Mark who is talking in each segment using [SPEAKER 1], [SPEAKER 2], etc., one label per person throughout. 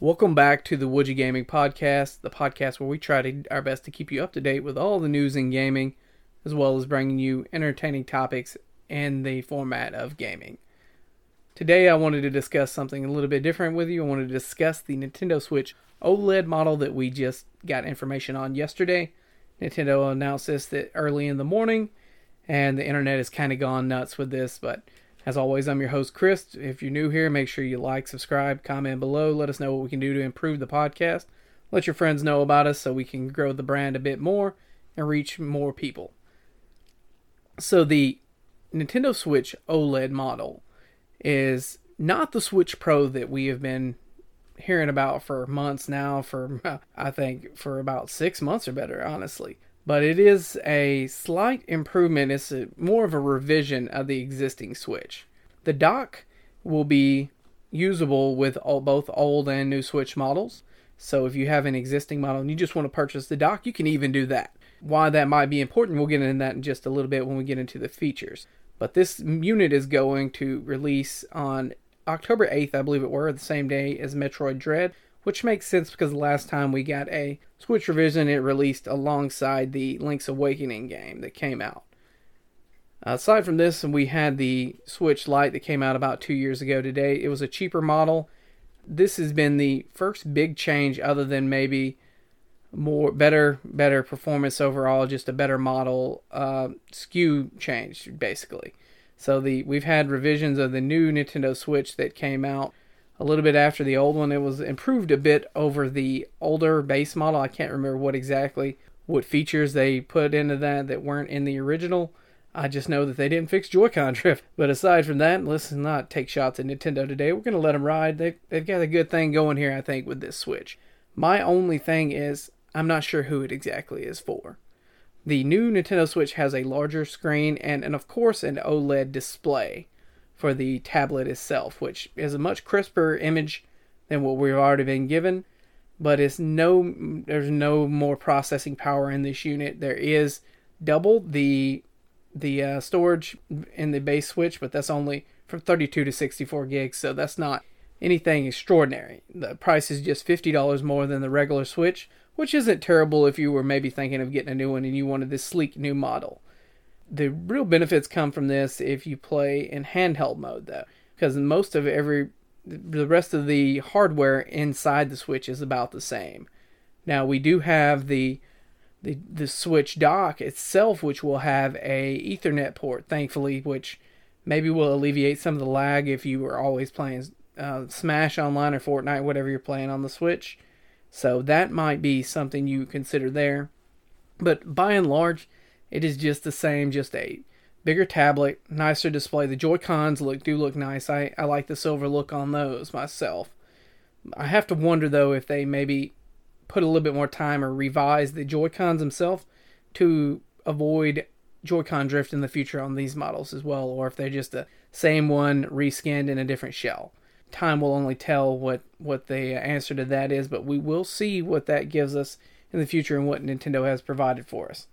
[SPEAKER 1] Welcome back to the Woodgy Gaming Podcast, the podcast where we try to our best to keep you up to date with all the news in gaming, as well as bringing you entertaining topics in the format of gaming. Today, I wanted to discuss something a little bit different with you. I wanted to discuss the Nintendo Switch OLED model that we just got information on yesterday. Nintendo announced this that early in the morning, and the internet has kind of gone nuts with this. But as always, I'm your host, Chris. If you're new here, make sure you like, subscribe, comment below. Let us know what we can do to improve the podcast. Let your friends know about us so we can grow the brand a bit more and reach more people. So, the Nintendo Switch OLED model is not the Switch Pro that we have been hearing about for months now, for I think for about six months or better, honestly. But it is a slight improvement. It's a, more of a revision of the existing Switch. The dock will be usable with all, both old and new Switch models. So if you have an existing model and you just want to purchase the dock, you can even do that. Why that might be important, we'll get into that in just a little bit when we get into the features. But this unit is going to release on October 8th, I believe it were, the same day as Metroid Dread, which makes sense because the last time we got a Switch revision, it released alongside the Link's Awakening game that came out. Aside from this, we had the Switch Lite that came out about two years ago today. It was a cheaper model. This has been the first big change, other than maybe more better better performance overall, just a better model uh, SKU change basically. So the we've had revisions of the new Nintendo Switch that came out a little bit after the old one. It was improved a bit over the older base model. I can't remember what exactly what features they put into that that weren't in the original. I just know that they didn't fix Joy-Con drift. But aside from that, let's not take shots at Nintendo today. We're going to let them ride. They, they've got a good thing going here, I think, with this Switch. My only thing is, I'm not sure who it exactly is for. The new Nintendo Switch has a larger screen and, and of course, an OLED display for the tablet itself, which is a much crisper image than what we've already been given. But it's no, there's no more processing power in this unit. There is double the the uh, storage in the base Switch, but that's only from 32 to 64 gigs, so that's not anything extraordinary. The price is just $50 more than the regular Switch, which isn't terrible if you were maybe thinking of getting a new one and you wanted this sleek new model. The real benefits come from this if you play in handheld mode, though, because most of every the rest of the hardware inside the Switch is about the same. Now we do have the the the Switch dock itself, which will have a Ethernet port, thankfully, which maybe will alleviate some of the lag if you are always playing uh, Smash Online or Fortnite, whatever you're playing on the Switch. So that might be something you consider there. But by and large, it is just the same, just a bigger tablet, nicer display. The Joy Cons look do look nice. I, I like the silver look on those myself. I have to wonder though if they maybe put a little bit more time or revise the Joy Cons themselves to avoid Joy-Con drift in the future on these models as well, or if they're just the same one reskinned in a different shell time will only tell what what the answer to that is, but we will see what that gives us in the future and what Nintendo has provided for us.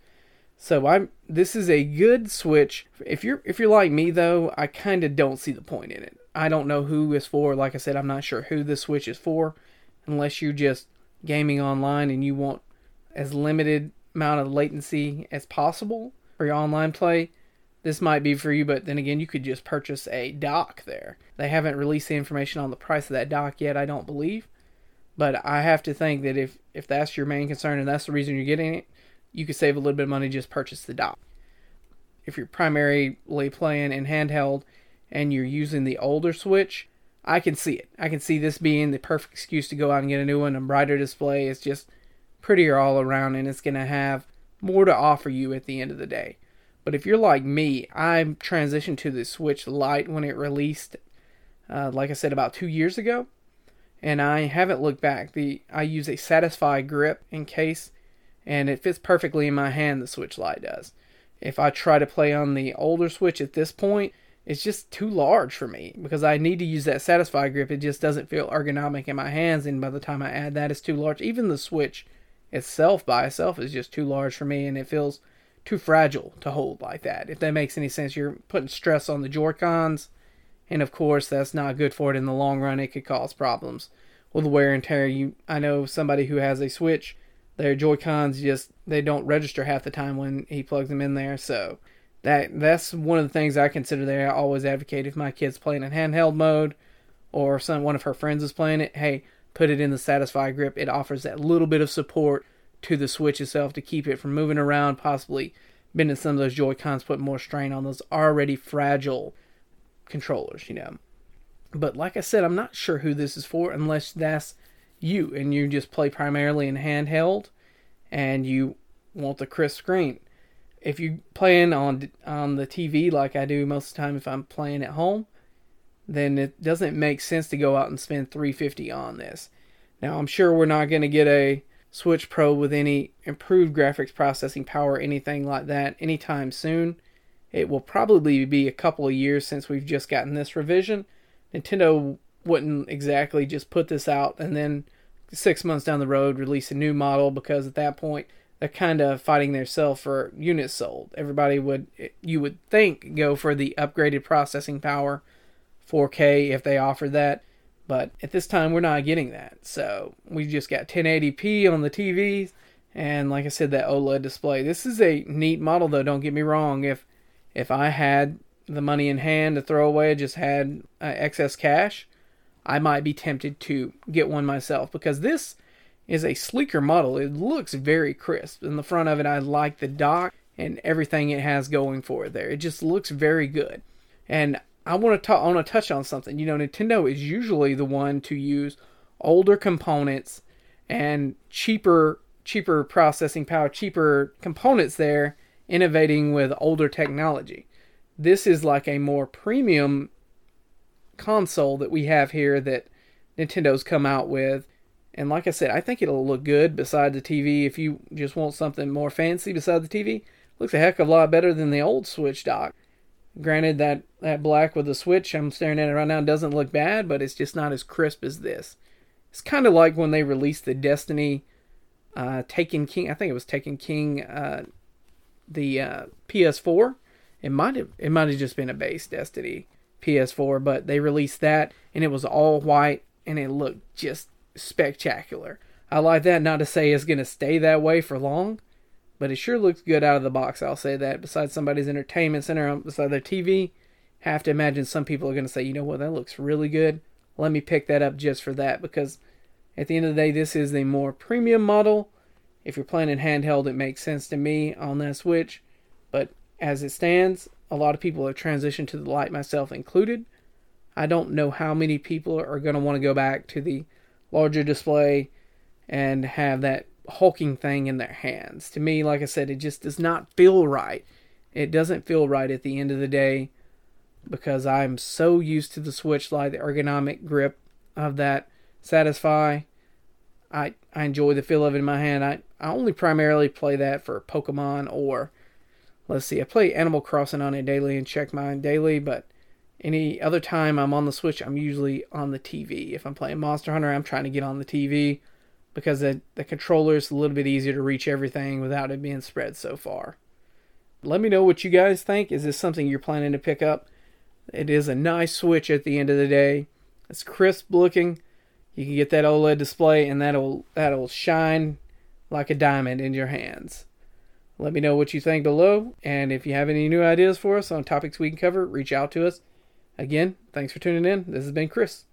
[SPEAKER 1] So I'm this is a good Switch. If you're if you're like me though, I kind of don't see the point in it. I don't know who is for. Like I said, I'm not sure who this Switch is for, unless you're just gaming online and you want as limited amount of latency as possible for your online play this might be for you, but then again, you could just purchase a dock there. They haven't released the information on the price of that dock yet, I don't believe. But I have to think that if, if that's your main concern and that's the reason you're getting it, you could save a little bit of money just purchase the dock. If you're primarily playing in handheld and you're using the older Switch, I can see it. I can see this being the perfect excuse to go out and get a new one. A brighter display. It's just prettier all around and it's going to have more to offer you at the end of the day. But if you're like me, I transitioned to the Switch Lite when it released, uh, like I said, about two years ago, and I haven't looked back. The I use a Satisfye grip in case, and it fits perfectly in my hand. The Switch Lite does. If I try to play on the older Switch at this point, it's just too large for me because I need to use that Satisfye grip. It just doesn't feel ergonomic in my hands, and by the time I add that, it's too large. Even the Switch itself by itself is just too large for me, and it feels too fragile to hold like that. If that makes any sense, you're putting stress on the Joy-Cons, and of course that's not good for it in the long run. It could cause problems with wear and tear. You, I know somebody who has a Switch. Their Joy Cons just they don't register half the time when he plugs them in there. So that that's one of the things I consider there. I always advocate if my kid's playing in handheld mode, or some one of her friends is playing it. Hey, put it in the Satisfye grip. It offers that little bit of support to the Switch itself to keep it from moving around, possibly bending some of those Joy Cons, put more strain on those already fragile controllers. You know. But like I said, I'm not sure who this is for unless that's you and you just play primarily in handheld and you want the crisp screen. If you playing on on the TV like I do most of the time if I'm playing at home, then it doesn't make sense to go out and spend 350 on this. Now, I'm sure we're not going to get a Switch Pro with any improved graphics processing power anything like that anytime soon. It will probably be a couple of years since we've just gotten this revision. Nintendo wouldn't exactly just put this out and then six months down the road release a new model because at that point they're kind of fighting themselves for units sold. Everybody would, you would think, go for the upgraded processing power, 4K if they offered that. But at this time, we're not getting that. So we just got 1080p on the TVs, and like I said, that OLED display. This is a neat model, though. Don't get me wrong. If if I had the money in hand to throw away, just had uh, excess cash, I might be tempted to get one myself because this is a sleeker model. It looks very crisp. In the front of it, I like the dock and everything it has going for it there. It just looks very good. And I want to talk. I want to touch on something. You know, Nintendo is usually the one to use older components and cheaper, cheaper processing power, cheaper components there, innovating with older technology. This is like a more premium console that we have here that Nintendo's come out with. And like I said, I think it'll look good beside the TV. If you just want something more fancy beside the TV, looks a heck of a lot better than the old Switch dock. Granted, that, that black with the Switch, I'm staring at it right now, doesn't look bad, but it's just not as crisp as this. It's kind of like when they released the Destiny uh, Taken King. I think it was Taken King, uh, the uh, PS4. It might have it might have just been a base Destiny PS4, but they released that and it was all white and it looked just spectacular. I like that. Not to say it's going to stay that way for long, but it sure looks good out of the box. I'll say that. Besides somebody's entertainment center, um, beside their TV, have to imagine some people are going to say, you know what, that looks really good. Let me pick that up just for that because at the end of the day, this is the more premium model. If you're playing in handheld, it makes sense to me on that Switch. But as it stands, a lot of people have transitioned to the Lite, myself included. I don't know how many people are going to want to go back to the larger display and have that hulking thing in their hands. To me, like I said, it just does not feel right. It doesn't feel right at the end of the day because I'm so used to the Switch Lite, the ergonomic grip of that Satisfye. I I enjoy the feel of it in my hand. I, I only primarily play that for Pokemon or let's see, I play Animal Crossing on it daily and check mine daily, but any other time I'm on the Switch, I'm usually on the TV. If I'm playing Monster Hunter, I'm trying to get on the TV because the, the controller is a little bit easier to reach everything without it being spread so far. Let me know what you guys think. Is this something you're planning to pick up? It is a nice Switch at the end of the day. It's crisp looking. You can get that OLED display and that'll that'll shine like a diamond in your hands. Let me know what you think below, and if you have any new ideas for us on topics we can cover, reach out to us. Again, thanks for tuning in. This has been Chris.